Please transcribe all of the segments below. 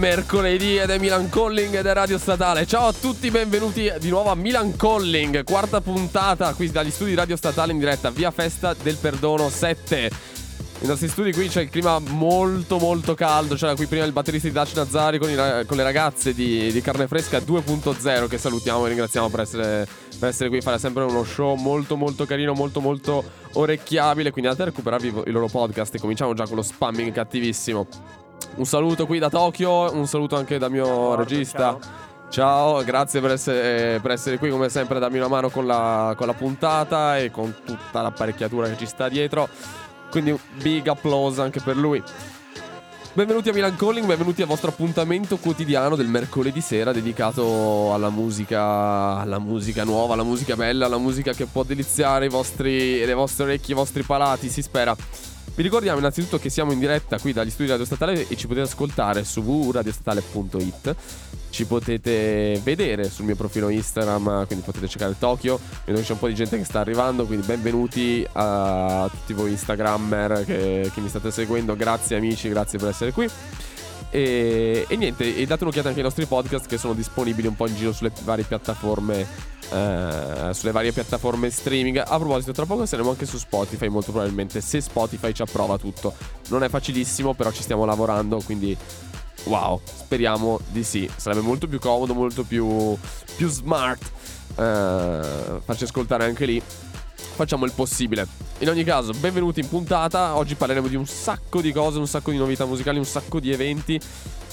Mercoledì ed è Milan Calling ed è Radio Statale. Ciao a tutti, benvenuti di nuovo a Milan Calling, quarta puntata qui dagli studi di Radio Statale in diretta, via Festa del Perdono 7. Nei nostri studi qui c'è il clima molto molto caldo, c'era qui prima il batterista di Daci Nazzari con, i, con le ragazze di, di, Carne Fresca 2.0 che salutiamo e ringraziamo per essere, per essere qui, fare sempre uno show molto molto carino, molto molto orecchiabile, quindi andate a recuperarvi i loro podcast e cominciamo già con lo spamming cattivissimo. Un saluto qui da Tokyo, un saluto anche dal mio ciao, regista. Ciao. Ciao, grazie per essere, per essere, qui come sempre a darmi una mano con la, con la, puntata e con tutta l'apparecchiatura che ci sta dietro. Quindi un big applause anche per lui. Benvenuti a Milan Calling, benvenuti al vostro appuntamento quotidiano del mercoledì sera dedicato alla musica, alla musica nuova, alla musica bella, alla musica che può deliziare i vostri, le vostre orecchie, i vostri palati, si spera. Vi ricordiamo innanzitutto che siamo in diretta qui dagli studi Radio Statale e ci potete ascoltare su www.radiostatale.it. Ci potete vedere sul mio profilo Instagram, quindi potete cercare Tokyo. Vedo che c'è un po' di gente che sta arrivando, quindi benvenuti a tutti voi Instagrammer che, che mi state seguendo. Grazie amici, grazie per essere qui. E, e, niente, e date un'occhiata anche ai nostri podcast che sono disponibili un po' in giro sulle varie piattaforme. Eh, sulle varie piattaforme streaming. A proposito, tra poco saremo anche su Spotify, molto probabilmente. Se Spotify ci approva tutto. Non è facilissimo, però ci stiamo lavorando. Quindi, wow, speriamo di sì. Sarebbe molto più comodo, molto più, più smart. Eh, farci ascoltare anche lì facciamo il possibile. In ogni caso, benvenuti in puntata. Oggi parleremo di un sacco di cose, un sacco di novità musicali, un sacco di eventi.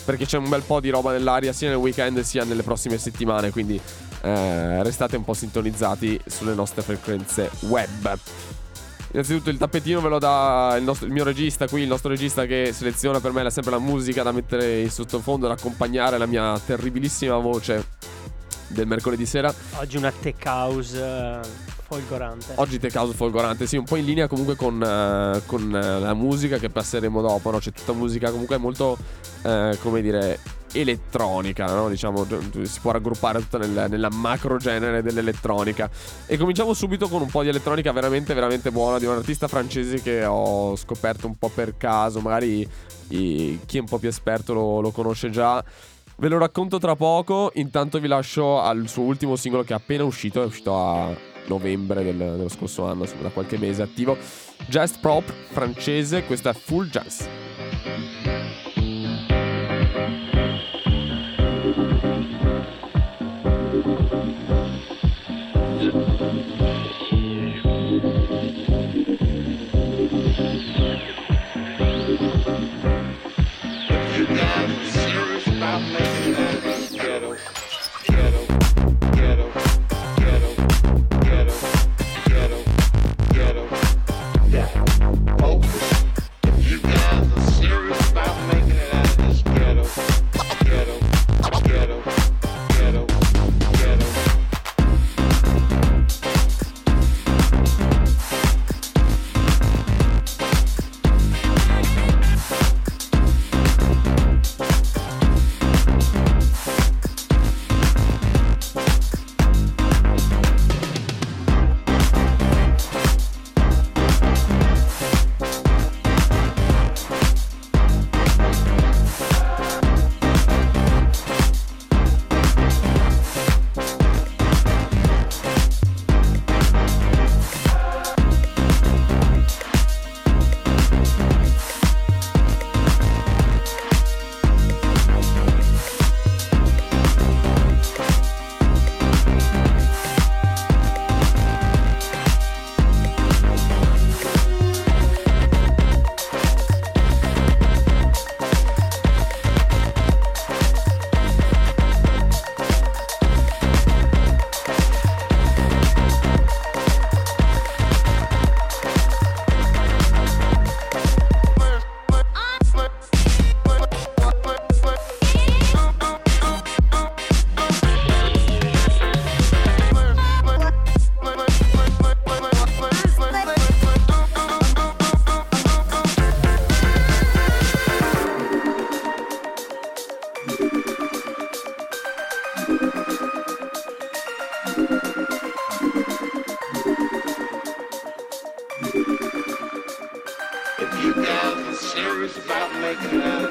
Perché c'è un bel po' di roba nell'aria sia nel weekend sia nelle prossime settimane. Quindi eh, restate un po' sintonizzati sulle nostre frequenze web. Innanzitutto il tappetino ve lo dà il, nostro, il, mio regista qui, il nostro regista che seleziona per me sempre la musica da mettere in sottofondo ad accompagnare la mia terribilissima voce del mercoledì sera. Oggi una tech house folgorante. Oggi Tech House folgorante, sì, un po' in linea comunque con, uh, con uh, la musica che passeremo dopo, no? C'è tutta musica comunque molto, uh, come dire, elettronica, no? Diciamo, si può raggruppare tutta nel, nella macro genere dell'elettronica. E cominciamo subito con un po' di elettronica veramente, veramente buona di un artista francese che ho scoperto un po' per caso, magari i, chi è un po' più esperto lo, lo conosce già. Ve lo racconto tra poco, intanto vi lascio al suo ultimo singolo che è appena uscito, è uscito a novembre del, dello scorso anno, insomma da qualche mese attivo. Jazz Prop francese, questa è Full Jazz. making love.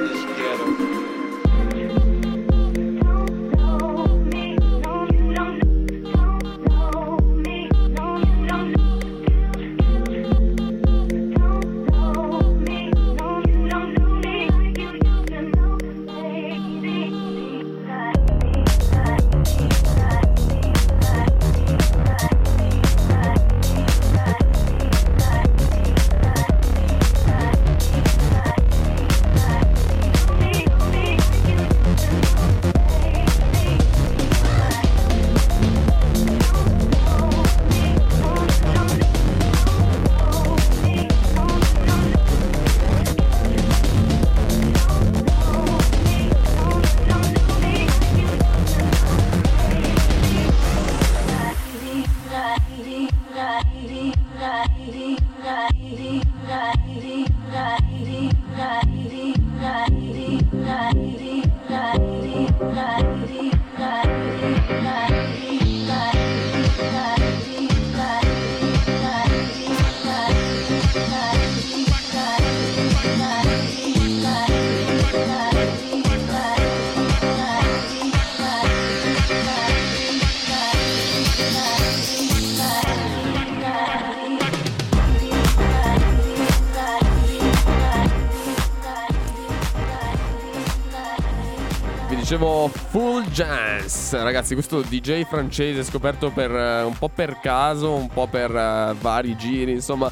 Full Jazz, ragazzi, questo DJ francese scoperto per uh, un po' per caso, un po' per uh, vari giri, insomma,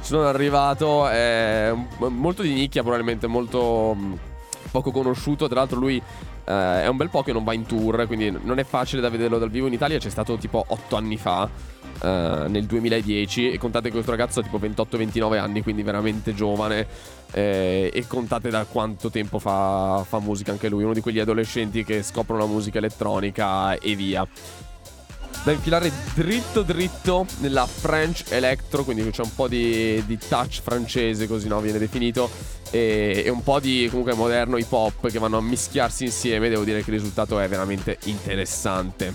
sono arrivato, è molto di nicchia probabilmente, molto um, poco conosciuto, tra l'altro lui uh, è un bel po' che non va in tour, quindi non è facile da vederlo dal vivo in Italia, c'è stato tipo 8 anni fa. Uh, nel 2010 e contate che questo ragazzo ha tipo 28-29 anni quindi veramente giovane eh, e contate da quanto tempo fa, fa musica anche lui, uno di quegli adolescenti che scoprono la musica elettronica e via da infilare dritto dritto nella French Electro, quindi c'è un po' di, di touch francese, così no, viene definito, e, e, un po' di comunque moderno hip hop che vanno a mischiarsi insieme. Devo dire che il risultato è veramente interessante.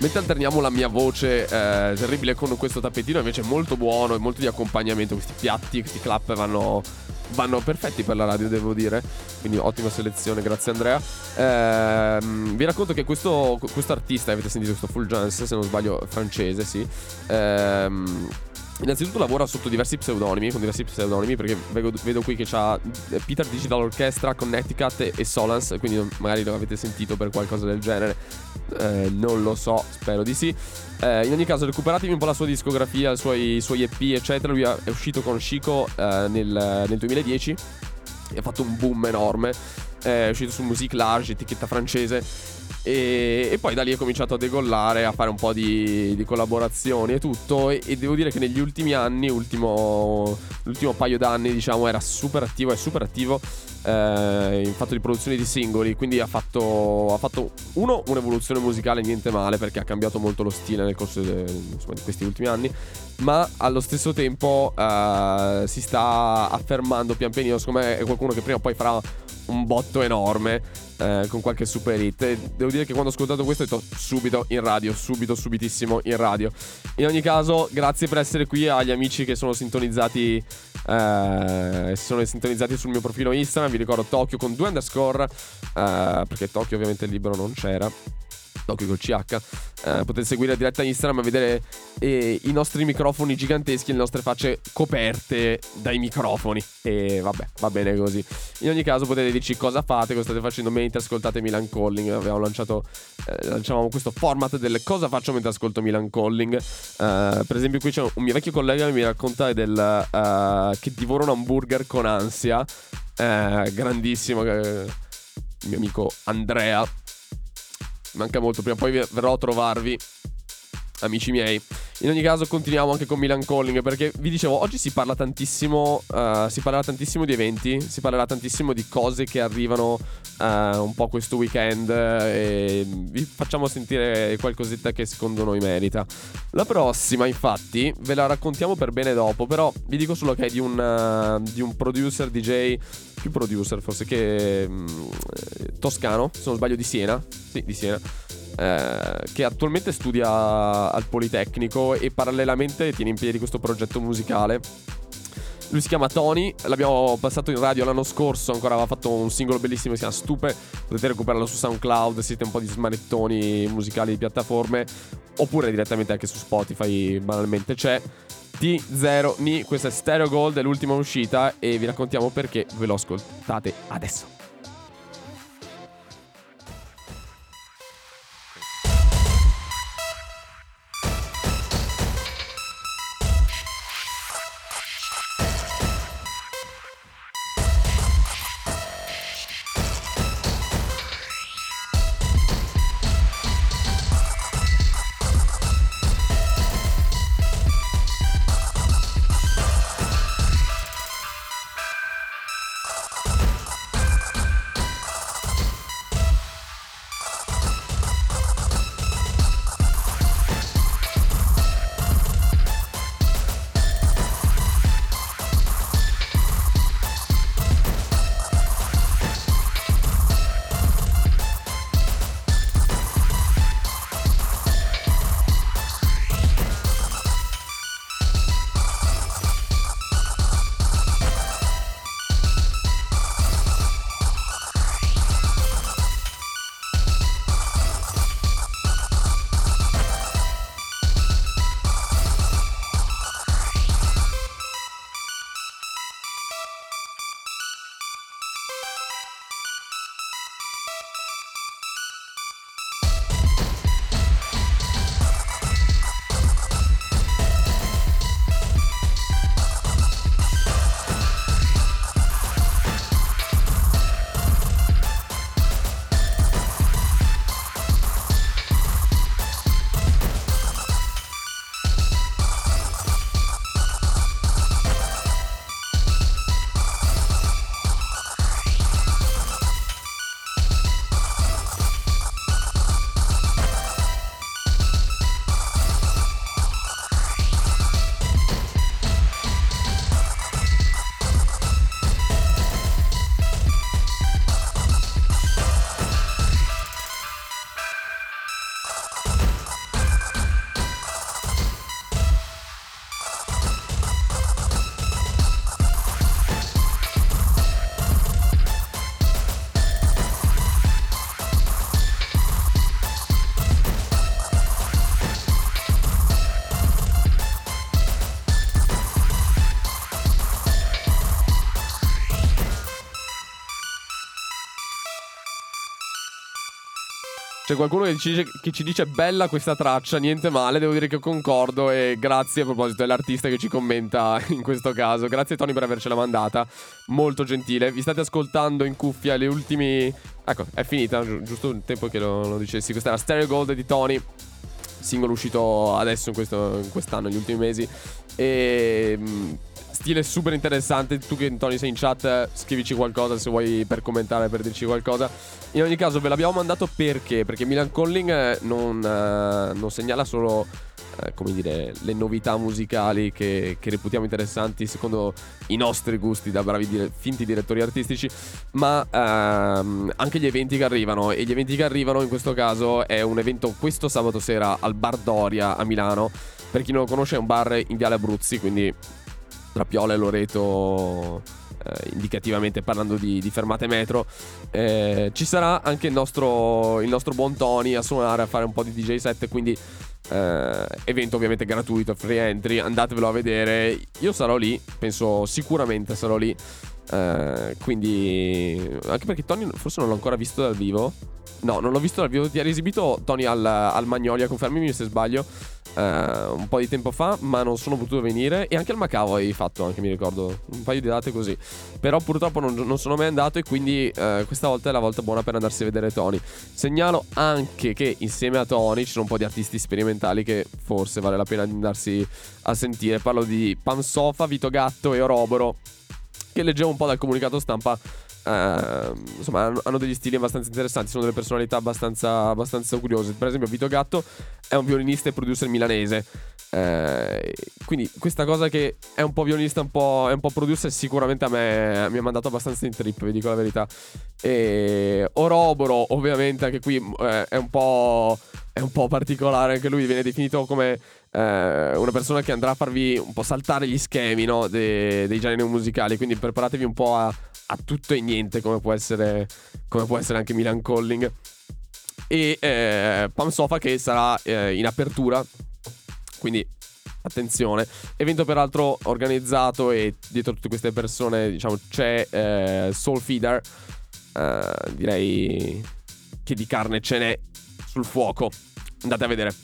Mentre alterniamo la mia voce eh, terribile con questo tappetino, invece molto buono e molto di accompagnamento. Questi piatti, questi clap vanno, vanno perfetti per la radio, devo dire. Quindi ottima selezione, grazie Andrea. Eh, vi racconto che questo, artista, avete sentito questo Full Jans, se non sbaglio, francese, sì. Eh, Innanzitutto lavora sotto diversi pseudonimi, con diversi pseudonimi, perché vedo, vedo qui che c'ha eh, Peter Digital Orchestra, Connecticut e Solans, quindi magari lo avete sentito per qualcosa del genere. Eh, non lo so, spero di sì. Eh, in ogni caso, recuperatevi un po' la sua discografia, i suoi, i suoi EP, eccetera. Lui è uscito con Chico eh, nel, nel 2010 e ha fatto un boom enorme. È uscito su Musique Large, etichetta francese e, e, poi da lì è cominciato a degollare, a fare un po' di, di collaborazioni e tutto. E, e, devo dire che negli ultimi anni, ultimo, l'ultimo paio d'anni, diciamo, era super attivo, è super attivo eh, in fatto di produzione di singoli. Quindi ha fatto, ha fatto, uno, un'evoluzione musicale niente male, perché ha cambiato molto lo stile nel corso de, insomma, di questi ultimi anni. Ma allo stesso tempo eh, si sta affermando pian pianino. Secondo me è qualcuno che prima o poi farà un botto enorme eh, con qualche super hit. E devo dire che quando ho ascoltato questo ho detto subito in radio, subito, subitissimo in radio. In ogni caso, grazie per essere qui agli amici che sono sintonizzati. Eh, sono sintonizzati sul mio profilo Instagram. Vi ricordo Tokyo con due underscore. Eh, perché Tokyo ovviamente il libro non c'era. Tokyo col CH. Eh, potete seguire la diretta Instagram e vedere eh, i nostri microfoni giganteschi, le nostre facce coperte dai microfoni. E vabbè, va bene così. In ogni caso potete dirci cosa fate, cosa state facendo mentre ascoltate Milan Calling. Abbiamo lanciato, eh, lanciavamo questo format del cosa faccio mentre ascolto Milan Calling. Eh, per esempio qui c'è un mio vecchio collega che mi racconta del, eh, che divora un hamburger con ansia. Eh, grandissimo, il mio amico Andrea manca molto, prima o poi verrò a trovarvi, amici miei. In ogni caso continuiamo anche con Milan Calling perché vi dicevo oggi si parla tantissimo, uh, si parlerà tantissimo di eventi, si parlerà tantissimo di cose che arrivano uh, un po' questo weekend e vi facciamo sentire qualcosetta che secondo noi merita. La prossima infatti ve la raccontiamo per bene dopo, però vi dico solo che è di un, uh, di un producer DJ, più producer forse che um, toscano, se non sbaglio di Siena, sì di Siena eh, che attualmente studia al Politecnico e parallelamente tiene in piedi questo progetto musicale. Lui si chiama Tony, l'abbiamo passato in radio l'anno scorso, ancora aveva fatto un singolo bellissimo che si chiama Stupe, potete recuperarlo su SoundCloud, siete un po' di smanettoni musicali di piattaforme, oppure direttamente anche su Spotify, banalmente c'è. T0 Ni, questa è Stereo Gold, è l'ultima uscita e vi raccontiamo perché ve lo ascoltate adesso. C'è qualcuno che ci, dice, che ci, dice, bella questa traccia, niente male, devo dire che concordo e grazie a proposito dell'artista che ci commenta in questo caso. Grazie Tony per avercela mandata, molto gentile. Vi state ascoltando in cuffia le ultimi... Ecco, è finita, gi- giusto il tempo che lo, lo dicessi. Questa era Stereo Gold di Tony, singolo uscito adesso in, questo, in quest'anno, negli ultimi mesi. E mm, stile super interessante. Tu che Tony sei in chat, scrivici qualcosa se vuoi per commentare, per dirci qualcosa. In ogni caso, ve l'abbiamo mandato perché? Perché Milan Calling eh, non, uh, non segnala solo. Come dire, le novità musicali che, che, reputiamo interessanti secondo i nostri gusti da bravi dire, finti direttori artistici, ma uh, anche gli eventi che arrivano. E gli eventi che arrivano in questo caso è un evento questo sabato sera al Bar Doria a Milano. Per chi non lo conosce è un bar in Viale Abruzzi, quindi tra Piola e Loreto eh, indicativamente parlando di, di fermate metro. Eh, ci sarà anche il nostro, il nostro, buon Tony a suonare, a fare un po' di DJ set, quindi eh, evento ovviamente gratuito, free entry, andatevelo a vedere. Io sarò lì, penso sicuramente sarò lì. Eh, quindi anche perché Tony forse non l'ho ancora visto dal vivo. No, non l'ho visto dal vivo. Ti ha esibito Tony al, al Magnolia, confermimi se sbaglio. Uh, un po' di tempo fa, ma non sono potuto venire. E anche al Macao hai fatto, anche mi ricordo, un paio di date così. Però purtroppo non, non sono mai andato e quindi uh, questa volta è la volta buona per andarsi a vedere Tony. Segnalo anche che insieme a Tony ci sono un po' di artisti sperimentali che forse vale la pena andarsi a sentire. Parlo di Pansofa, Vito Gatto e Oroboro, che leggevo un po' dal comunicato stampa Uh, insomma, hanno, degli stili abbastanza interessanti, sono delle personalità abbastanza, abbastanza curiose. Per esempio, Vito Gatto è un violinista e producer milanese. Uh, quindi questa cosa che è un po' violinista, un po', è un po' producer, sicuramente a me mi ha mandato abbastanza in trip, vi dico la verità. E Oroboro, ovviamente, anche qui uh, è un po'. È un po' particolare, anche lui viene definito come una persona che andrà a farvi un po' saltare gli schemi no, dei, dei generi musicali. Quindi preparatevi un po' a, a tutto e niente come può essere, come può essere anche Milan Calling. E eh, Pam Sofa che sarà eh, in apertura quindi attenzione. Evento peraltro organizzato e dietro tutte queste persone diciamo c'è eh, Soul Feeder. Eh, direi che di carne ce n'è sul fuoco. Andate a vedere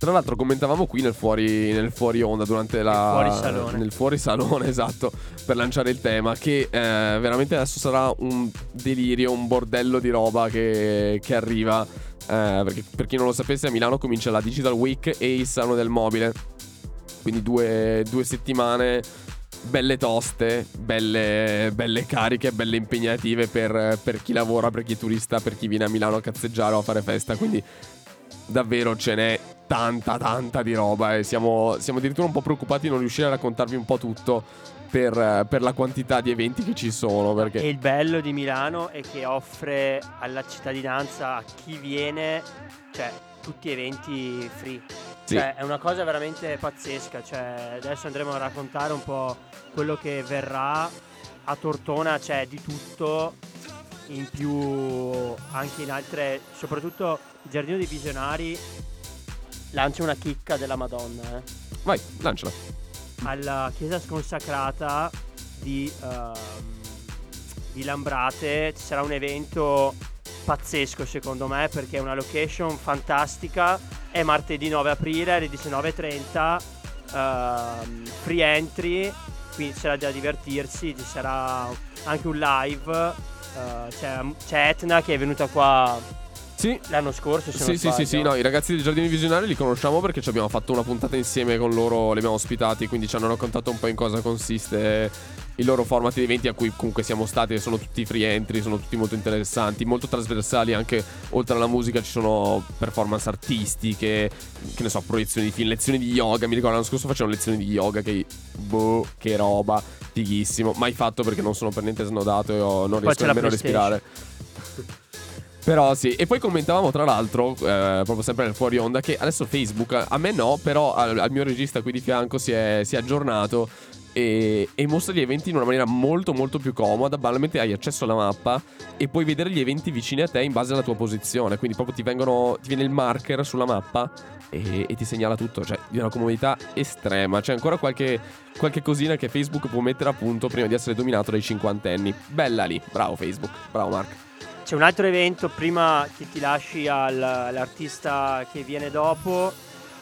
Tra l'altro commentavamo qui nel fuori, nel fuori onda durante la... Fuori salone. Nel fuori salone, esatto, per lanciare il tema, che eh, veramente adesso sarà un delirio, un bordello di roba che, che arriva. Eh, perché per chi non lo sapesse a Milano comincia la Digital Week e il Salone del Mobile. Quindi due, due settimane belle toste, belle, belle, cariche, belle impegnative per, per chi lavora, per chi è turista, per chi viene a Milano a cazzeggiare o a fare festa. Quindi davvero ce n'è tanta tanta di roba e siamo, siamo addirittura un po' preoccupati di non riuscire a raccontarvi un po' tutto per, per, la quantità di eventi che ci sono. Perché... E il bello di Milano è che offre alla cittadinanza, a chi viene, cioè tutti eventi free. Sì. Cioè, è una cosa veramente pazzesca. Cioè, adesso andremo a raccontare un po' quello che verrà. A Tortona c'è di tutto, in più anche in altre, soprattutto il Giardino dei Visionari lancia una chicca della Madonna. Eh. Vai, lanciala. Alla chiesa sconsacrata di, uh, di Lambrate ci sarà un evento pazzesco secondo me perché è una location fantastica. È martedì 9 aprile alle 19.30. Uh, free entry, quindi sarà da divertirsi, ci sarà anche un live. Uh, c'è, c'è Etna che è venuta qua sì. L'anno scorso, se sì, sì, sì, sì, no, i ragazzi del Giardini Visionari li conosciamo perché ci abbiamo fatto una puntata insieme con loro, li abbiamo ospitati, quindi ci hanno raccontato un po' in cosa consiste il loro format di eventi a cui comunque siamo stati, sono tutti free entry, sono tutti molto interessanti, molto trasversali, anche oltre alla musica ci sono performance artistiche, che ne so, proiezioni di film, lezioni di yoga, mi ricordo l'anno scorso facevano lezioni di yoga che boh, che roba, fighissimo, mai fatto perché non sono per niente snodato e non riesco nemmeno a respirare. Però sì, e poi commentavamo tra l'altro, eh, proprio sempre nel fuori onda, che adesso Facebook, a me no, però al, al mio regista qui di fianco si è, si è aggiornato e e, mostra gli eventi in una maniera molto molto più comoda. Banalmente hai accesso alla mappa e puoi vedere gli eventi vicini a te in base alla tua posizione. Quindi proprio ti, vengono, ti viene il marker sulla mappa e, e, ti segnala tutto. Cioè, di una comodità estrema. C'è ancora qualche, qualche cosina che Facebook può mettere a punto prima di essere dominato dai cinquantenni. Bella lì. Bravo Facebook. Bravo Mark. C'è un altro evento prima che ti lasci al, all'artista che viene dopo.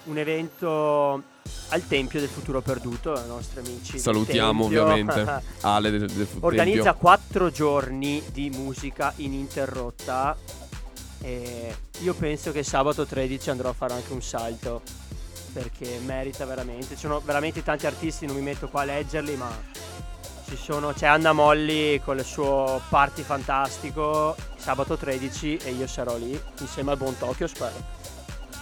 Un evento al Tempio del Futuro Perduto, i nostri amici. Salutiamo ovviamente Ale del, del Organizza Tempio. quattro giorni di musica ininterrotta e io penso che sabato 13 andrò a fare anche un salto perché merita veramente. Ci sono veramente tanti artisti, non mi metto qua a leggerli, ma sono, c'è Anna Molli con il suo party fantastico sabato 13 e io sarò lì insieme al buon Tokyo, spero.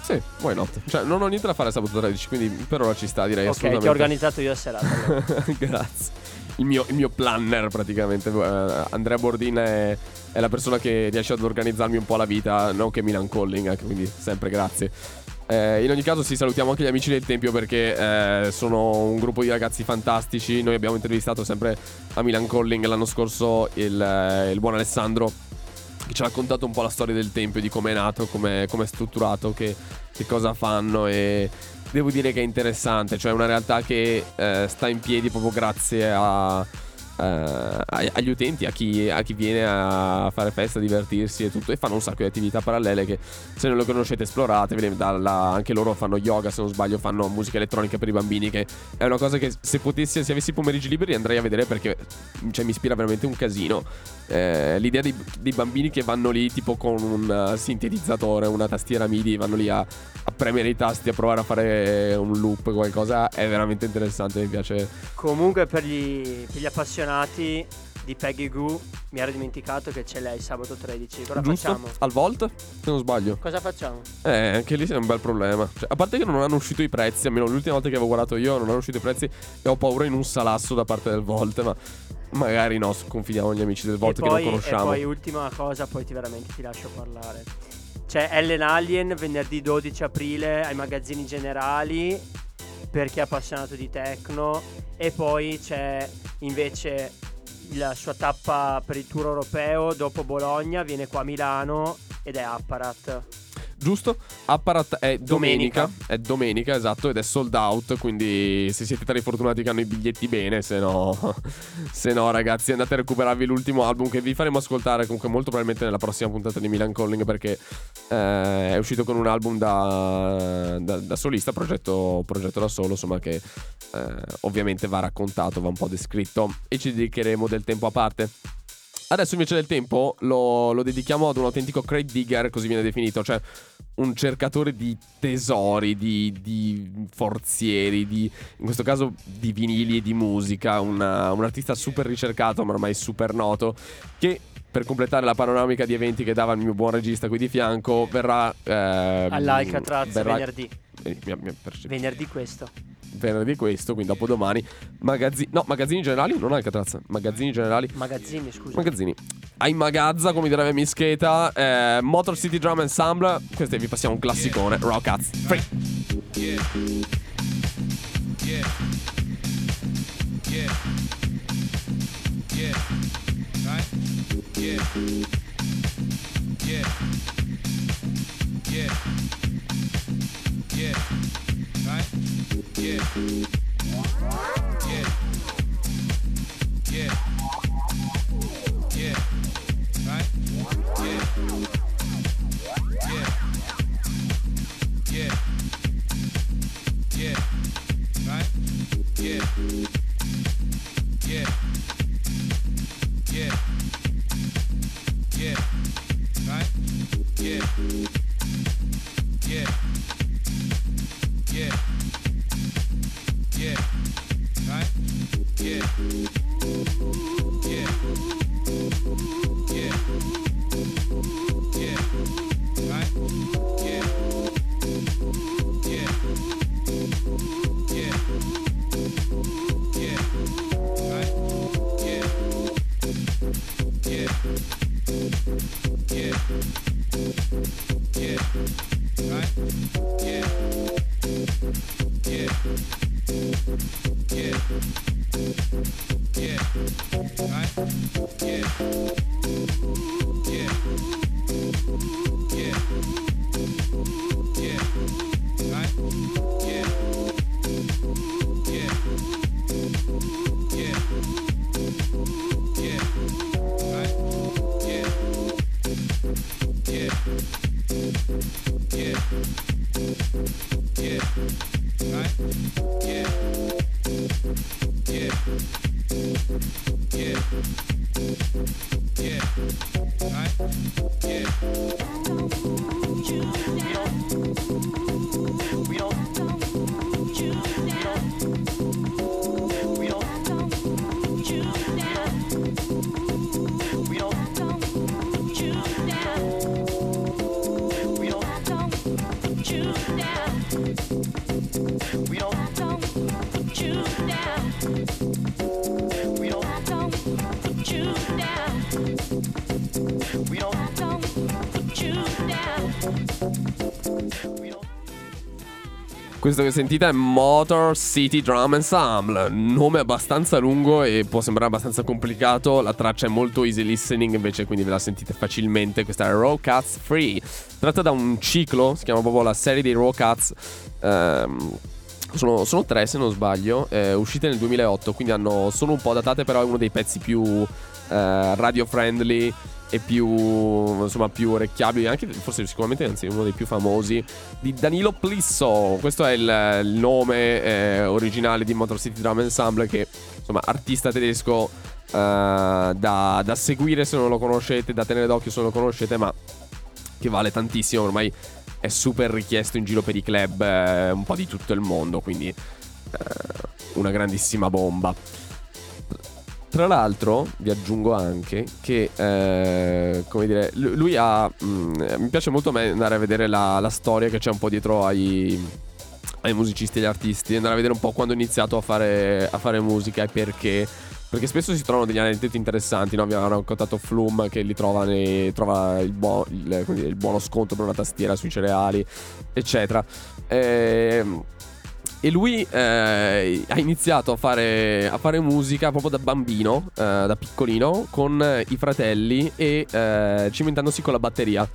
Sì, why not? Cioè, non ho niente da fare sabato 13, quindi per ora ci sta, direi. Ok, ti ho organizzato io la serata. Grazie. Il mio, il mio, planner, praticamente. Uh, Andrea Bordin è, è, la persona che riesce ad organizzarmi un po' la vita, non che Milan Calling, eh, quindi sempre grazie. Eh, in ogni caso, sì, salutiamo anche gli amici del Tempio perché eh, sono un gruppo di ragazzi fantastici. Noi abbiamo intervistato sempre a Milan Calling l'anno scorso il, eh, il buon Alessandro che ci ha raccontato un po' la storia del Tempio, di come è nato, come è strutturato, che, che, cosa fanno e devo dire che è interessante, cioè è una realtà che eh, sta in piedi proprio grazie a Uh, agli utenti, a chi, a chi, viene a fare festa, a divertirsi e tutto. E fanno un sacco di attività parallele che se non le conoscete esplorate. Dalla, anche loro fanno yoga, se non sbaglio, fanno musica elettronica per i bambini. Che è una cosa che se potessi, se avessi pomeriggi liberi andrei a vedere perché cioè, mi ispira veramente un casino. Eh, l'idea dei, dei, bambini che vanno lì tipo con un uh, sintetizzatore, una tastiera MIDI, vanno lì a, a, premere i tasti, a provare a fare un loop, qualcosa, è veramente interessante, mi piace. Comunque per gli, per gli appassionati di Peggy Goo mi ero dimenticato che c'è lei sabato 13. Cosa Giusto? facciamo? Al Volt? Se non sbaglio. Cosa facciamo? Eh, anche lì è un bel problema. Cioè, a parte che non hanno uscito i prezzi, almeno l'ultima volta che avevo guardato io non hanno uscito i prezzi e ho paura in un salasso da parte del Volt, ma magari no, confidiamo negli amici del Volt che poi, non conosciamo. E poi ultima cosa, poi ti veramente ti lascio parlare. C'è Ellen Alien venerdì 12 aprile ai magazzini generali per chi è appassionato di techno e poi c'è invece la sua tappa per il tour europeo dopo Bologna, viene qua a Milano ed è Apparat giusto? Apparat è domenica, domenica, È domenica, esatto, ed è sold out. Quindi se siete tra i fortunati che hanno i biglietti bene, se no, se no, ragazzi, andate a recuperarvi l'ultimo album che vi faremo ascoltare comunque molto probabilmente nella prossima puntata di Milan Calling perché eh, è uscito con un album da, da, da solista, progetto, progetto, da solo, insomma, che eh, ovviamente va raccontato, va un po' descritto e ci dedicheremo del tempo a parte. Adesso invece del tempo lo, lo, dedichiamo ad un autentico crate digger, così viene definito, cioè un cercatore di tesori, di, di forzieri, di, in questo caso di vinili e di musica, una, un artista super ricercato ma ormai super noto, che per completare la panoramica di eventi che dava il mio buon regista qui di fianco verrà... Eh, All'Alcatraz verrà, venerdì. Mi venerdì questo venerdì questo, quindi dopodomani. Magazzi- no, magazzini generali, non Alcatraz. Magazzini generali. Magazzini, scusa. Magazzini. Ai Magazza, come direbbe Mischeta. Eh, Motor City Drum Ensemble. Questo vi passiamo un classicone. Rock Cats. Free. Yeah. Yeah. Yeah. Yeah. Right? Yeah. Yeah. Yeah. Yeah. Right? Yeah. Questo che sentite è Motor City Drum Ensemble, nome abbastanza lungo e può sembrare abbastanza complicato, la traccia è molto easy listening invece quindi ve la sentite facilmente, questa è Raw Cuts Free, tratta da un ciclo, si chiama proprio la serie dei Raw Cuts, ehm, sono, sono, tre se non sbaglio, eh, uscite nel 2008 quindi hanno, sono un po' datate però è uno dei pezzi più eh, radio friendly e più, insomma, più orecchiabili, anche forse sicuramente anzi uno dei più famosi di Danilo Plisso. Questo è il, il nome eh, originale di Motor City Drum Ensemble che insomma artista tedesco eh, da, da, seguire se non lo conoscete, da tenere d'occhio se non lo conoscete, ma che vale tantissimo, ormai è super richiesto in giro per i club eh, un po' di tutto il mondo, quindi eh, una grandissima bomba. Tra l'altro, vi aggiungo anche che, eh, come dire, lui ha. Mh, mm, mi piace molto andare a vedere la, la, storia che c'è un po' dietro ai, ai musicisti e agli artisti, andare a vedere un po' quando ha iniziato a fare, a fare musica e perché. Perché spesso si trovano degli aneddoti interessanti, no? Abbiamo raccontato Flum che li trova, nei, trova il, buo, il, il, buono sconto per una tastiera sui cereali, eccetera. Ehm e lui eh, ha iniziato a fare, a fare, musica proprio da bambino, eh, da piccolino, con i fratelli e eh, cimentandosi con la batteria.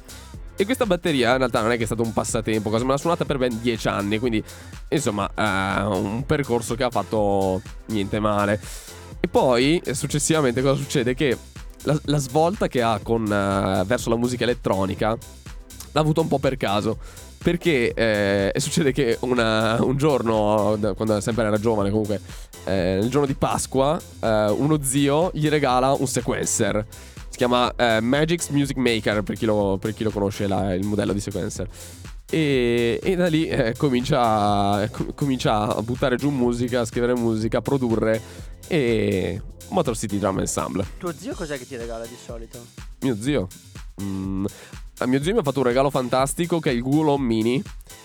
E questa batteria in realtà non è che è stato un passatempo, cosa me l'ha suonata per ben dieci anni, quindi insomma eh, un percorso che ha fatto niente male. E poi successivamente cosa succede? Che la, la svolta che ha con, uh, verso la musica elettronica l'ha avuto un po' per caso. Perché eh, succede che una, un giorno, quando sempre era giovane comunque, eh, il giorno di Pasqua, eh, uno zio gli regala un sequencer. Si chiama eh, Magic's Music Maker, per chi lo, per chi lo conosce la, il modello di sequencer. E, e da lì eh, comincia, com- comincia a buttare giù musica, a scrivere musica, a produrre e Motor City Drum Ensemble. Tuo zio cos'è che ti regala di solito? Mio zio? Mm, a mio zio mi ha fatto un regalo fantastico che è il Google Home Mini.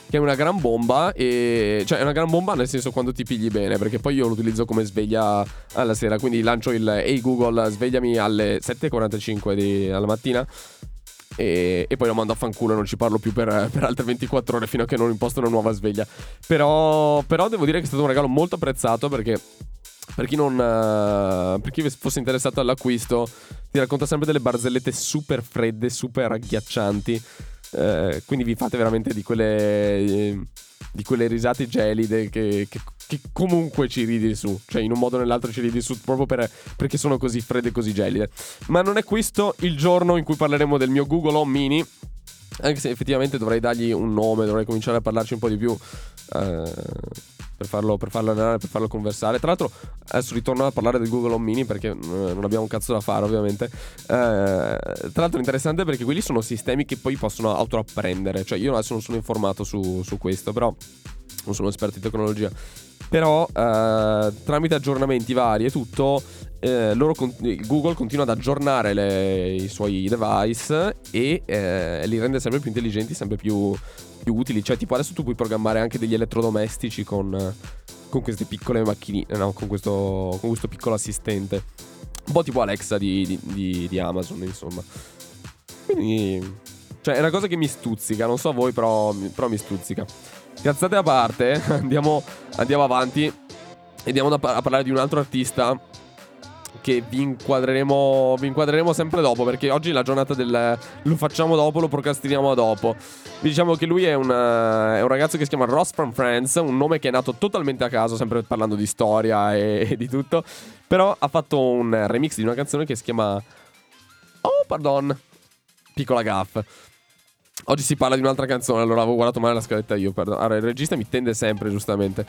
Che è una gran bomba. E... Cioè, è una gran bomba nel senso quando ti pigli bene. Perché poi io lo utilizzo come sveglia alla sera. Quindi lancio il Hey Google, svegliami alle 7.45 di... alla mattina. E, e, poi lo mando a fanculo e non ci parlo più per, per, altre 24 ore fino a che non imposto una nuova sveglia. Però, però devo dire che è stato un regalo molto apprezzato perché per chi, non, uh, per chi fosse interessato all'acquisto, ti racconta sempre delle barzellette super fredde, super agghiaccianti. Uh, quindi vi fate veramente di quelle, eh, di quelle risate gelide che, che, che, comunque ci ridi su. Cioè, in un modo o nell'altro ci ridi su proprio per, perché sono così fredde e così gelide. Ma non è questo il giorno in cui parleremo del mio Google Home Mini. Anche se effettivamente dovrei dargli un nome, dovrei cominciare a parlarci un po' di più. Uh, per farlo, per farlo allenare, per farlo conversare. Tra l'altro, adesso ritorno a parlare del Google Home Mini perché eh, non abbiamo un cazzo da fare, ovviamente. Eh, tra l'altro, è interessante perché quelli sono sistemi che poi possono autoapprendere. Cioè, io adesso non sono informato su, su questo, però non sono esperto di tecnologia. Però, eh, tramite aggiornamenti vari e tutto, eh, con- Google continua ad aggiornare le, i suoi device e eh, li rende sempre più intelligenti, sempre più più utili. Cioè, tipo, adesso tu puoi programmare anche degli elettrodomestici con, con queste piccole macchinine, no, con questo, con questo piccolo assistente. Un po' tipo Alexa di, di, di, di Amazon, insomma. Quindi, cioè, è una cosa che mi stuzzica. Non so voi, però, però mi stuzzica. Cazzate a parte, andiamo, andiamo avanti. andiamo a parlare di un altro artista che vi inquadreremo, vi inquadreremo sempre dopo perché oggi la giornata del lo facciamo dopo, lo procrastiniamo dopo. Diciamo che lui è un, è un, ragazzo che si chiama Ross from Friends, un nome che è nato totalmente a caso, sempre parlando di storia e, e di tutto, però ha fatto un remix di una canzone che si chiama Oh, pardon, piccola gaff. Oggi si parla di un'altra canzone, allora avevo guardato male la scaletta io, perdono. Allora, il regista mi tende sempre, giustamente.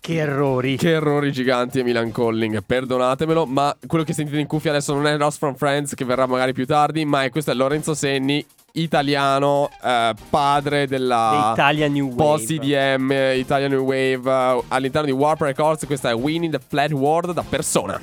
Che errori. Che errori giganti Emilan Calling, perdonatemelo, ma quello che sentite in cuffia adesso non è Lost from Friends che verrà magari più tardi, ma è questo è Lorenzo Senni, italiano, eh, padre della Italia New Wave. Post IDM, Italia New Wave, uh, all'interno di Warp Records, questa è Winning the Flat World da persona.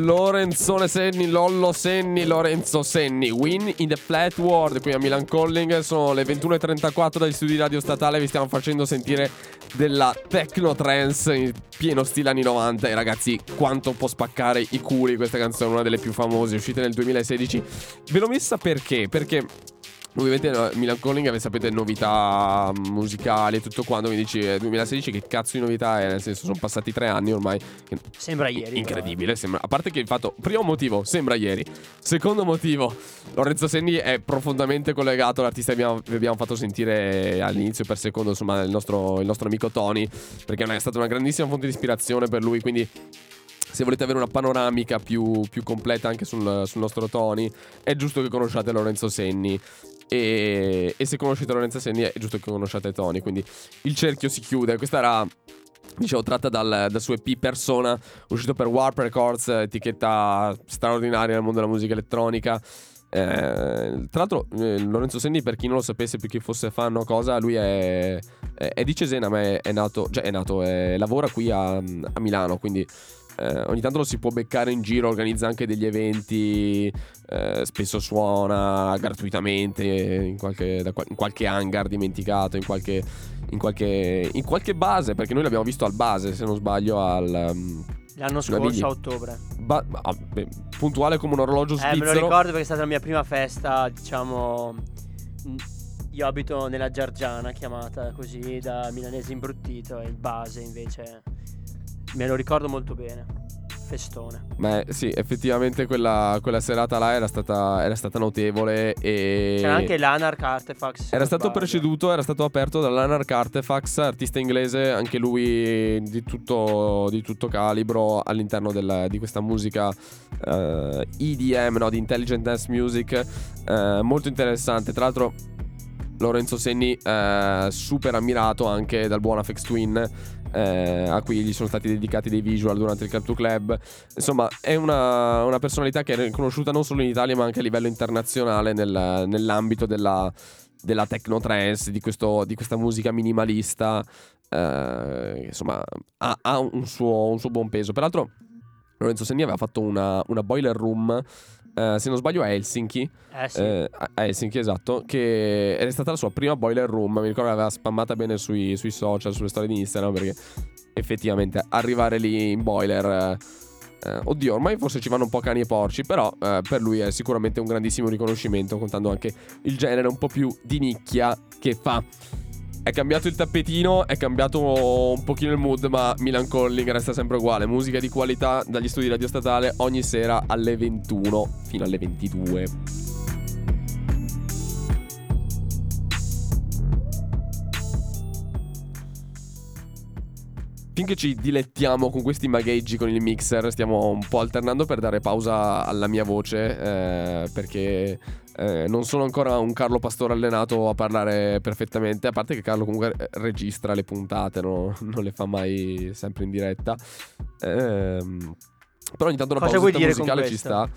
Lorenzone Senni, Lollo Senni, Lorenzo Senni. Win in the Flat World qui a Milan Calling. Sono le 21.34 dagli studi radio statale. Vi stiamo facendo sentire della techno trance in pieno stile anni 90. E ragazzi, quanto può spaccare i culi questa canzone, una delle più famose, uscite nel 2016. Ve l'ho messa perché? Perché Ovviamente Milan Calling avete sapete novità musicali e tutto quanto mi dici 2016 che cazzo di novità è? Nel senso sono passati tre anni ormai sembra ieri incredibile sembra, a parte che il fatto primo motivo sembra ieri. Secondo motivo Lorenzo Senni è profondamente collegato all'artista che abbiamo, vi abbiamo fatto sentire all'inizio per secondo insomma il nostro, il nostro amico Tony perché è stata una grandissima fonte di ispirazione per lui quindi se volete avere una panoramica più, più completa anche sul, sul, nostro Tony, è giusto che conosciate Lorenzo Senni. E, e se conoscete Lorenzo Senni è giusto che conosciate Tony. Quindi il cerchio si chiude. Questa era Dicevo, tratta dal, dal, suo EP Persona, uscito per Warp Records, etichetta straordinaria nel mondo della musica elettronica. Eh, tra l'altro, eh, Lorenzo Senni, per chi non lo sapesse, più chi fosse fan o cosa, lui è, è, è di Cesena, ma è, è nato, cioè è nato, lavora qui a, a Milano, quindi eh, ogni tanto lo si può beccare in giro, organizza anche degli eventi, eh, spesso suona gratuitamente in qualche, in qualche hangar dimenticato, in qualche, in, qualche, in qualche, base, perché noi l'abbiamo visto al base, se non sbaglio, al... Um, L'anno scorso a ottobre. Ba- ah, beh, puntuale come un orologio svizzero. Eh, me lo ricordo perché è stata la mia prima festa, diciamo... Io abito nella Giargiana, chiamata così da milanese imbruttito, e il base invece Me lo ricordo molto bene. Festone. Beh, sì, effettivamente quella, quella serata là era stata, era stata, notevole. E C'era anche l'Anarch Artifacts. Era stato preceduto, era stato aperto dall'Anarch Artifacts, artista inglese, anche lui di tutto, di tutto calibro all'interno del, di questa musica uh, eh, EDM, no, di Intelligent Dance Music. Uh, molto interessante. Tra l'altro. Lorenzo Senni, uh, super ammirato anche dal buon Afex Twin, eh, a cui gli sono stati dedicati dei visual durante il Club to Club. Insomma, è una, una, personalità che è riconosciuta non solo in Italia, ma anche a livello internazionale nel, nell'ambito della, della techno trance, di, di questa musica minimalista. Eh, insomma, ha, ha un, suo, un, suo, buon peso. Peraltro, Lorenzo Senni aveva fatto una, una boiler room Uh, se non sbaglio a Helsinki. Eh sì. Uh, a Helsinki, esatto. Che è stata la sua prima boiler room. Mi ricordo che l'aveva spammata bene sui, sui, social, sulle storie di Instagram. Perché effettivamente arrivare lì in boiler. Uh, oddio, ormai forse ci vanno un po' cani e porci. Però per lui è sicuramente un grandissimo riconoscimento. Contando anche il genere un po' più di nicchia che fa. È cambiato il tappetino, è cambiato un pochino il mood, ma Milan Calling resta sempre uguale. Musica di qualità dagli studi Radio Statale ogni sera alle 21 fino alle 22. Finché ci dilettiamo con questi magheggi con il mixer, stiamo un po' alternando per dare pausa alla mia voce, eh, perché eh, non sono ancora un Carlo Pastore allenato a parlare perfettamente, a parte che Carlo comunque eh, registra le puntate, no? non le fa mai sempre in diretta. Ehm, però ogni tanto una Cosa musicale ci sta.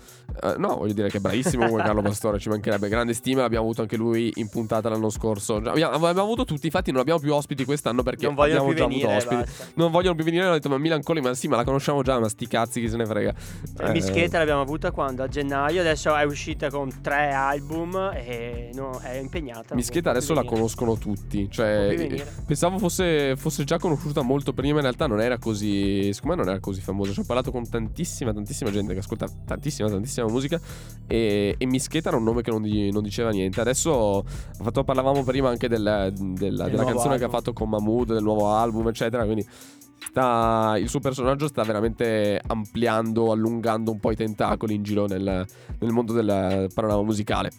Uh, no, voglio dire che è bravissimo come Carlo Pastore, ci mancherebbe. Grande stima, l'abbiamo avuto anche lui in puntata l'anno scorso. Abbiamo, abbiamo avuto tutti, infatti non abbiamo più ospiti quest'anno perché non abbiamo già venire, avuto ospiti. Basta. Non vogliono più venire, hanno detto ma Milan Colli, ma sì, ma la conosciamo già, ma sti cazzi chi se ne frega. Cioè, eh, Mischeta l'abbiamo avuta quando? A gennaio, adesso è uscita con tre album e no, è impegnata. Mischeta adesso la conoscono tutti, cioè pensavo fosse, fosse già conosciuta molto prima, in realtà non era così, secondo me non era così famosa. Ci ho parlato con tantissima, tantissima gente che ascolta tantissima, tantissima musica. E, e Mischeta era un nome che non, di, non diceva niente. Adesso fatto, parlavamo prima anche del, del, della canzone album. che ha fatto con Mahmood, del nuovo album, eccetera. Quindi sta, il suo personaggio sta veramente ampliando, allungando un po' i tentacoli in giro nel, nel mondo del panorama musicale.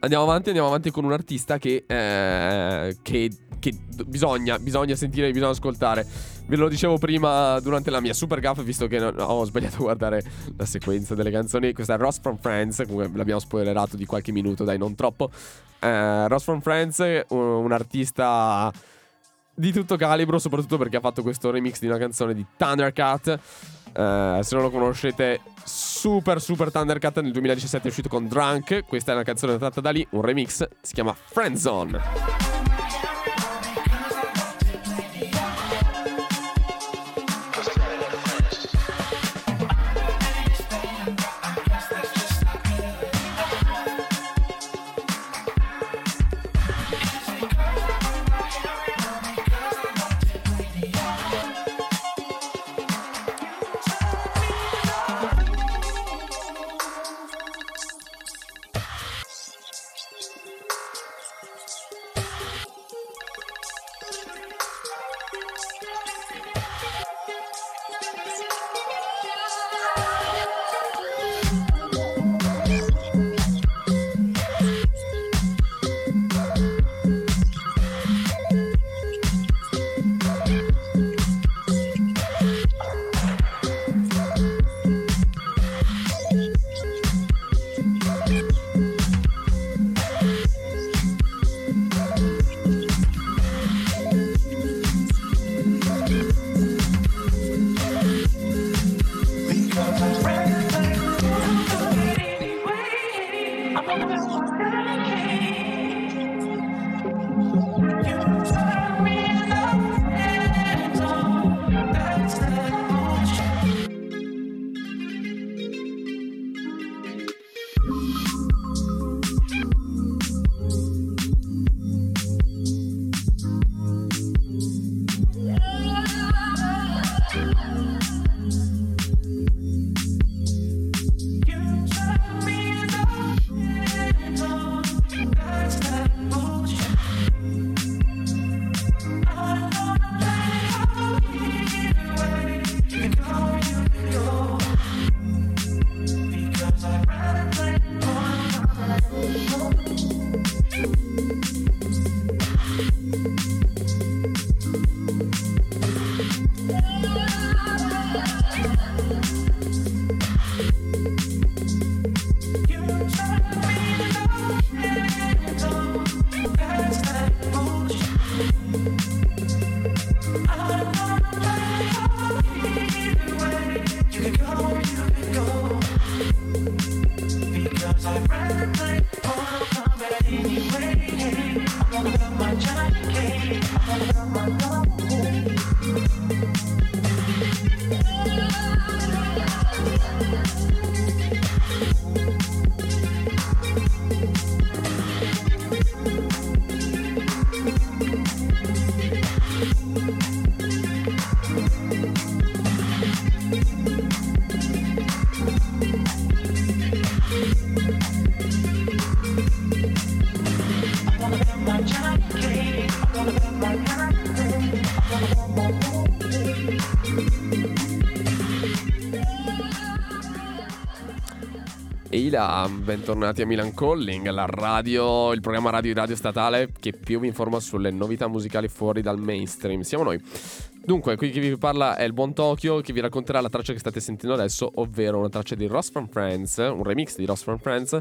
Andiamo avanti, andiamo avanti con un artista che, eh, che, che bisogna, bisogna sentire, bisogna ascoltare. Ve lo dicevo prima durante la mia super gaff, visto che no, ho sbagliato a guardare la sequenza delle canzoni. Questa è Ross from Friends, comunque l'abbiamo spoilerato di qualche minuto, dai, non troppo. Eh, Ross from Friends, un, un artista di tutto calibro, soprattutto perché ha fatto questo remix di una canzone di Thundercat. Uh, se non lo conoscete, super super Thundercat nel 2017 è uscito con Drunk. Questa è una canzone tratta da lì, un remix, si chiama Friendzone. Bye. Bentornati a Milan Calling, la radio, il programma radio di radio statale che più vi informa sulle novità musicali fuori dal mainstream. Siamo noi. Dunque, qui chi vi parla è il buon Tokyo che vi racconterà la traccia che state sentendo adesso, ovvero una traccia di Ross from Friends, un remix di Ross from Friends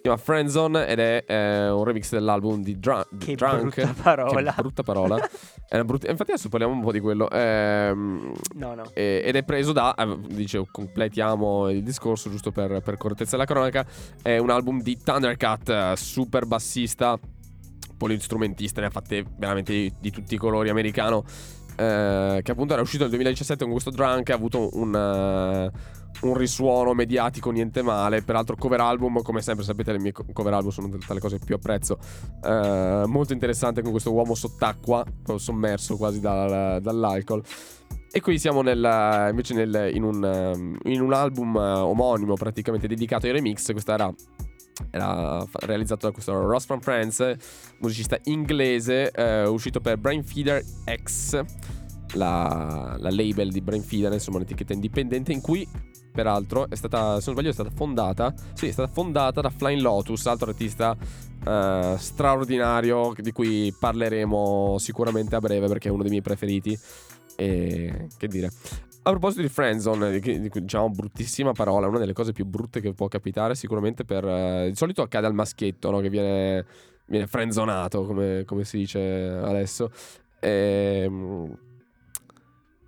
si chiama Friendzone ed è eh, un remix dell'album di Dra- che Drunk. Brutta parola. Che brutta parola. è brutta... Infatti adesso parliamo un po' di quello. Ehm, no, no. Eh, ed è preso da, eh, dice, completiamo il discorso giusto per, per correttezza della cronaca. È un album di Thundercat, super bassista, polistrumentista, ne ha fatte veramente di, di tutti i colori americano. Eh, che appunto era uscito nel 2017 con questo Drunk, ha avuto un... Uh, un risuono mediatico, niente male. Peraltro, cover album, come sempre sapete, le mie cover album sono tra le cose che più apprezzo. Uh, molto interessante con questo uomo sott'acqua, sommerso quasi dal, dall'alcol. E qui siamo nel, invece nel, in, un, in, un, album omonimo, praticamente dedicato ai remix. Questa era era realizzato da questo Ross from Friends, musicista inglese, eh, uscito per Brain Feeder X, la, la label di Brain Feeder, insomma un'etichetta indipendente in cui peraltro, è stata, se non sbaglio, è stata fondata. Sì, è stata fondata da Flying Lotus, altro artista uh, straordinario di cui parleremo sicuramente a breve perché è uno dei miei preferiti. E che dire. A proposito di friendzone, diciamo bruttissima parola, una delle cose più brutte che può capitare sicuramente per... Uh, di solito accade al maschietto, no? Che viene, viene friendzonato, come, come si dice adesso. Ehm,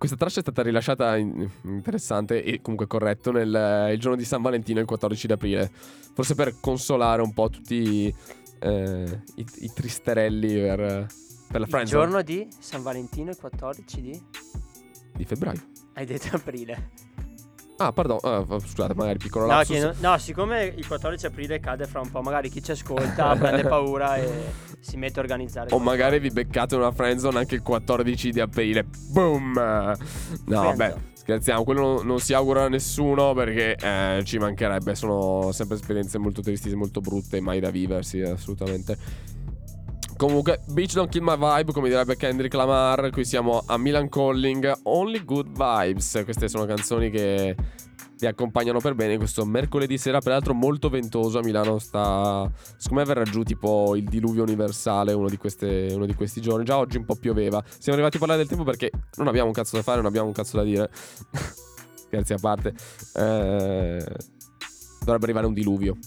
questa traccia è stata rilasciata in, interessante e comunque corretto nel il giorno di San Valentino, il 14 aprile. Forse per consolare un po' tutti eh, i, i, tristerelli per, per la Friends. Il giorno di San Valentino, il 14 di? Di febbraio. Hai detto aprile. Ah, pardon, uh, scusate, magari piccolo no, lapsus. No, no, siccome il 14 aprile cade fra un po', magari chi ci ascolta prende paura e si mette a organizzare. O magari vi beccate una friendzone anche il 14 di aprile. Boom! No, vabbè, scherziamo, quello non, non, si augura a nessuno perché eh, ci mancherebbe. Sono sempre esperienze molto tristi, molto brutte, mai da viversi, assolutamente. Comunque, Beach Don't Kill My Vibe, come direbbe Kendrick Lamar. Qui siamo a Milan Calling, Only Good Vibes. Queste sono canzoni che vi accompagnano per bene questo mercoledì sera, peraltro molto ventoso a Milano. Sta, secondo me verrà giù tipo il diluvio universale uno di, queste, uno di questi giorni. Già oggi un po' pioveva. Siamo arrivati a parlare del tempo perché non abbiamo un cazzo da fare, non abbiamo un cazzo da dire. Scherzi a parte. Eh, dovrebbe arrivare un diluvio.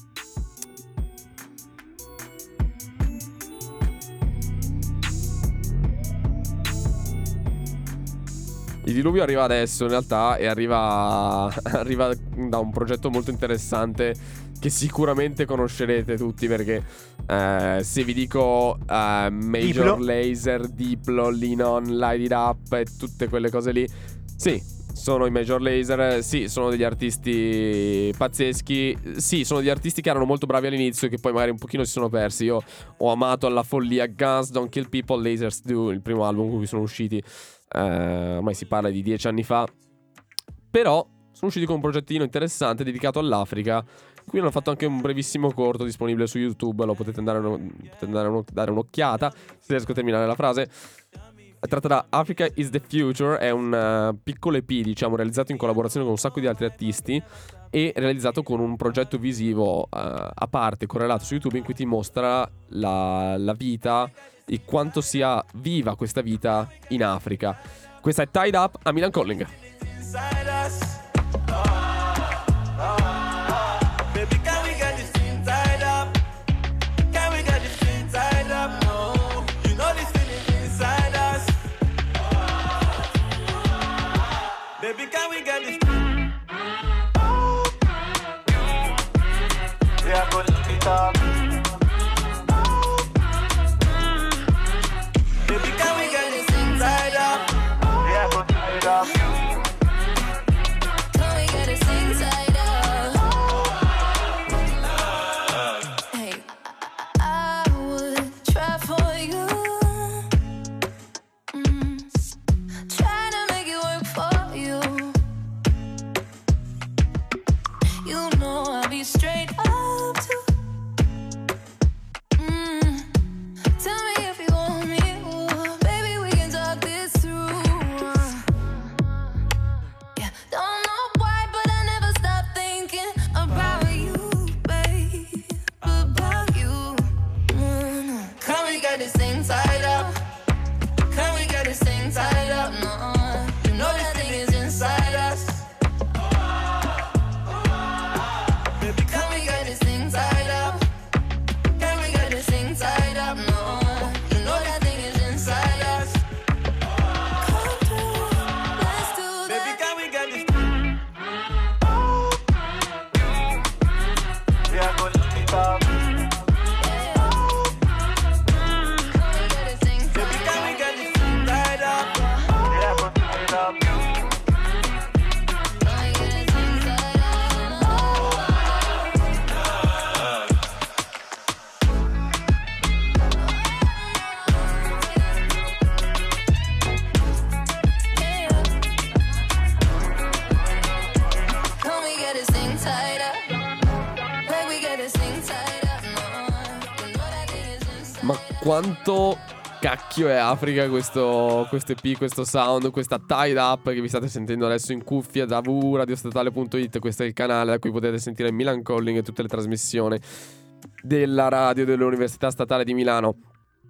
Il diluvio arriva adesso in realtà e arriva, arriva da un progetto molto interessante che sicuramente conoscerete tutti perché eh, se vi dico uh, Major Diplo. Laser, Diplo, Linon, Light It Up e tutte quelle cose lì, sì, sono i Major Laser, sì, sono degli artisti pazzeschi, sì, sono degli artisti che erano molto bravi all'inizio e che poi magari un pochino si sono persi. Io ho amato alla follia Guns, Don't Kill People, Lasers Do, il primo album con cui sono usciti eh, ormai si parla di dieci anni fa, però sono usciti con un progettino interessante dedicato all'Africa. Qui hanno fatto anche un brevissimo corto disponibile su YouTube, lo potete andare, potete dare un'occhiata, se riesco a terminare la frase. Tratta da Africa is the Future, è un uh, piccolo EP, diciamo, realizzato in collaborazione con un sacco di altri artisti e realizzato con un progetto visivo uh, a parte, correlato su YouTube, in cui ti mostra la, la vita e quanto sia viva questa vita in Africa. Questa è Tied Up a Milan Calling. Baby, 있다. Quanto cacchio è Africa questo, questo EP, questo sound, questa tied up che vi state sentendo adesso in cuffia da www.radiostatale.it. Questo è il canale da cui potete sentire Milan Calling e tutte le trasmissioni della radio dell'Università Statale di Milano.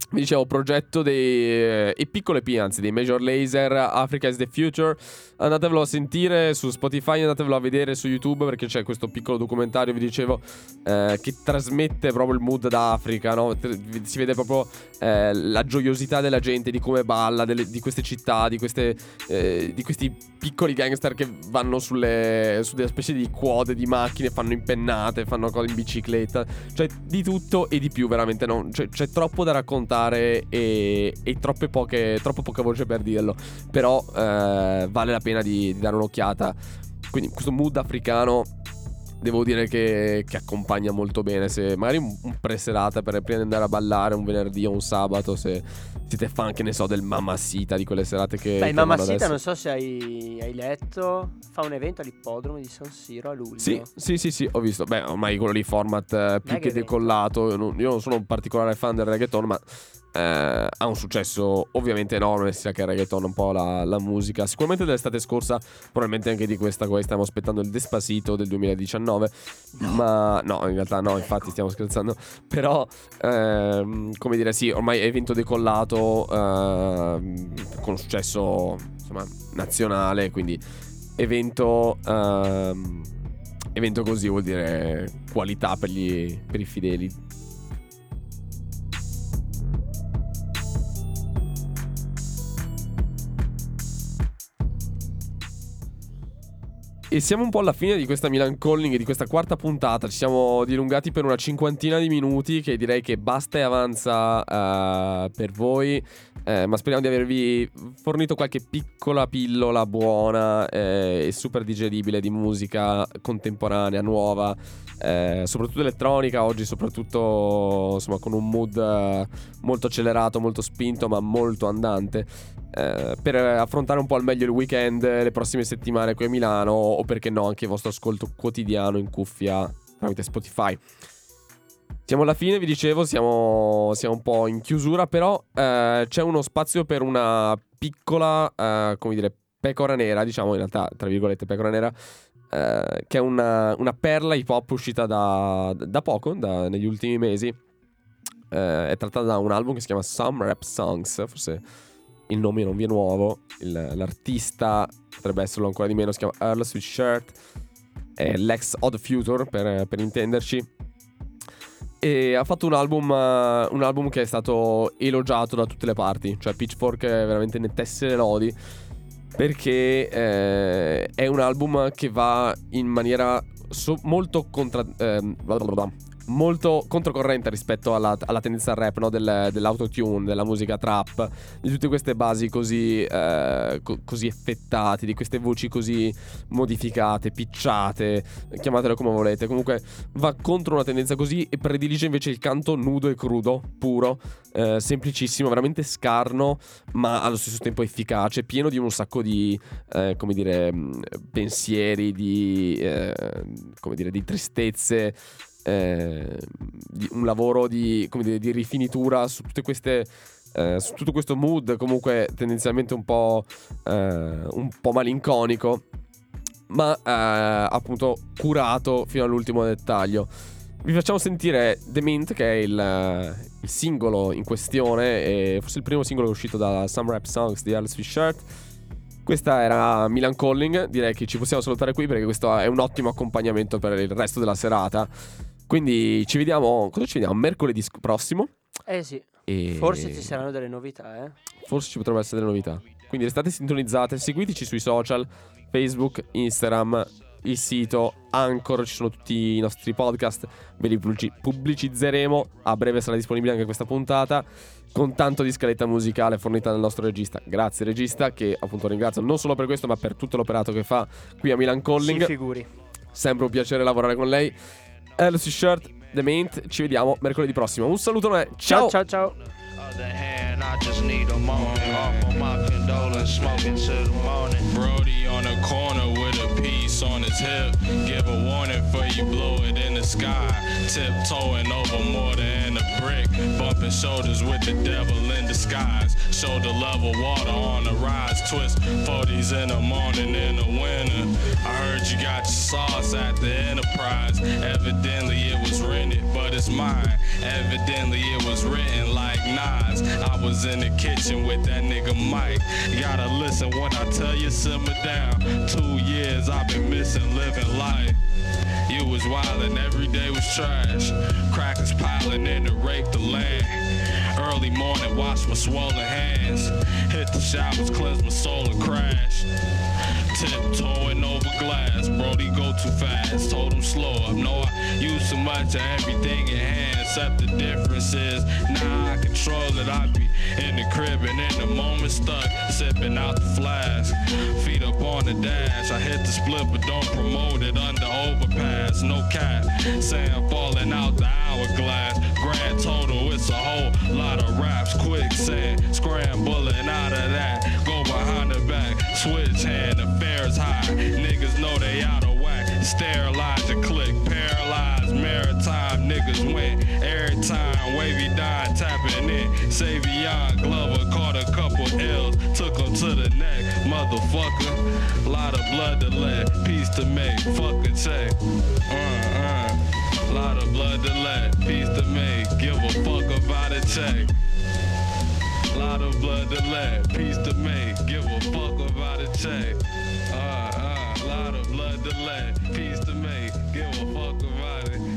Vi dicevo, progetto dei eh, e piccole P, anzi, dei Major Laser, Africa is the Future. Andatevelo a sentire su Spotify, andatevelo a vedere su YouTube perché c'è questo piccolo documentario, vi dicevo, eh, che trasmette proprio il mood d'Africa, no? Si vede proprio eh, la gioiosità della gente, di come balla, delle, di queste città, di, queste, eh, di, questi piccoli gangster che vanno sulle, su delle specie di quad di macchine, fanno impennate, fanno cose in bicicletta, cioè di tutto e di più veramente, no? Cioè, c'è troppo da raccontare e, e troppe poche, troppo poca voce per dirlo, però eh, vale la pena di, di dare un'occhiata. Quindi questo mood africano devo dire che, che, accompagna molto bene. Se magari un, un preserata per prima di andare a ballare un venerdì o un sabato, se siete fan, che ne so, del Mamacita, di quelle serate che. Beh, il Mamacita, non so se hai, hai, letto, fa un evento all'ippodromo di San Siro a luglio. Sì, sì, sì, sì ho visto. Beh, ormai quello lì format eh, più che decollato. Io non, io non sono un particolare fan del reggaeton, ma eh, ha un successo ovviamente enorme, sia che il reggaeton un po' la, la, musica. Sicuramente dell'estate scorsa, probabilmente anche di questa qua stiamo aspettando il Despacito del 2019. No. Ma no, in realtà no, infatti stiamo scherzando. Però, ehm, come dire, sì, ormai è evento decollato ehm, con successo insomma, nazionale, quindi evento... Ehm, evento così vuol dire qualità per, gli, per i fedeli E siamo un po' alla fine di questa Milan Calling di questa quarta puntata. Ci siamo dilungati per una cinquantina di minuti che direi che basta e avanza uh, per voi. Eh, ma speriamo di avervi fornito qualche piccola pillola buona eh, e super digeribile di musica contemporanea, nuova, eh, soprattutto elettronica, oggi soprattutto insomma, con un mood eh, molto accelerato, molto spinto, ma molto andante. Eh, per affrontare un po' al meglio il weekend, le prossime settimane qui a Milano o perché no anche il vostro ascolto quotidiano in cuffia tramite Spotify. Siamo alla fine, vi dicevo, siamo, siamo un po' in chiusura, però eh, c'è uno spazio per una piccola, eh, come dire, pecora nera, diciamo in realtà, tra virgolette, pecora nera, eh, che è una, una, perla hip hop uscita da, da poco, da, negli ultimi mesi. Eh, è trattata da un album che si chiama Some Rap Songs, forse il nome non vi è nuovo, il, l'artista potrebbe esserlo ancora di meno, si chiama Earl Sweatshirt, è l'ex Odd Future per, per, intenderci. E ha fatto un album, uh, un album che è stato elogiato da tutte le parti, cioè Pitchfork veramente ne tesse le lodi perché eh, è un album che va in maniera so- molto contra... Eh, molto controcorrente rispetto alla, alla tendenza al rap, no? Del, dell'autotune, della musica trap, di tutte queste basi così, eh, co- così effettate, di queste voci così modificate, picciate, chiamatele come volete. Comunque va contro una tendenza così e predilige invece il canto nudo e crudo, puro, eh, semplicissimo, veramente scarno, ma allo stesso tempo efficace, pieno di un sacco di, eh, come dire, pensieri, di, eh, come dire, di tristezze eh, un lavoro di, dire, di, rifinitura su tutte queste... Eh, su tutto questo mood comunque tendenzialmente un po', eh, un po malinconico, ma eh, appunto curato fino all'ultimo dettaglio. Vi facciamo sentire The Mint, che è il, il singolo in questione, e forse il primo singolo uscito da Some Rap Songs di Alice Shirt. Questa era Milan Calling, direi che ci possiamo salutare qui perché questo è un ottimo accompagnamento per il resto della serata. Quindi ci vediamo. Cosa ci vediamo? Mercoledì prossimo. Eh sì. E... Forse ci saranno delle novità, eh. Forse ci potrebbero essere delle novità. Quindi restate sintonizzate, seguiteci sui social, Facebook, Instagram, il sito, Anchor, ci sono tutti i nostri podcast, ve li pubblicizzeremo, a breve sarà disponibile anche questa puntata, con tanto di scaletta musicale fornita dal nostro regista. Grazie regista, che appunto ringrazio non solo per questo, ma per tutto l'operato che fa qui a Milan Calling. Si figuri. Sempre un piacere lavorare con lei. LC Shirt, The Maint. Ci vediamo mercoledì prossimo. Un saluto, ciao ciao ciao. ciao. Other hand, I just need a moment. Offer my condolence, smoking to the morning. Brody on the corner with a piece on his hip. Give a warning for you blow it in the sky. Tiptoeing over mortar and a brick. Bumping shoulders with the devil in disguise. Shoulder level water on the rise. Twist 40s in the morning in the winter. I heard you got your sauce at the Enterprise. Evidently mine. Evidently it was written like Nas. I was in the kitchen with that nigga Mike. Gotta listen when I tell you simmer down. Two years I've been missing living life. You was wildin', every day was trash. Crackers piling in to rape the land. Early morning, wash my swollen hands. Hit the showers, cleanse my soul and crash. Tiptoeing over glass, Brody go too fast. Told him slow up. No, I use too much of everything in hand. Except the difference is now I control it. I be in the crib and in the moment stuck, sipping out the flask. Feet up on the dash. I hit the split, but don't promote it under overpass. No cap, sand falling out the hourglass. Grand total, it's a whole lot of raps. Quicksand, scrambling out of that. Behind the back, switch hand, affairs high. Niggas know they out of whack. Sterilize your click, paralyzed maritime. Niggas win every time. Wavy dime tapping in. Savion Glover caught a couple L's, took him to the neck. Motherfucker, lot of blood to let, peace to make. Fuck a check. Uh, uh. Lot of blood to let, peace to make. Give a fuck about a check. Lot of blood to let, peace to make. Give a fuck about a check. Uh, uh, lot of blood to let, peace to make. Give a fuck about it.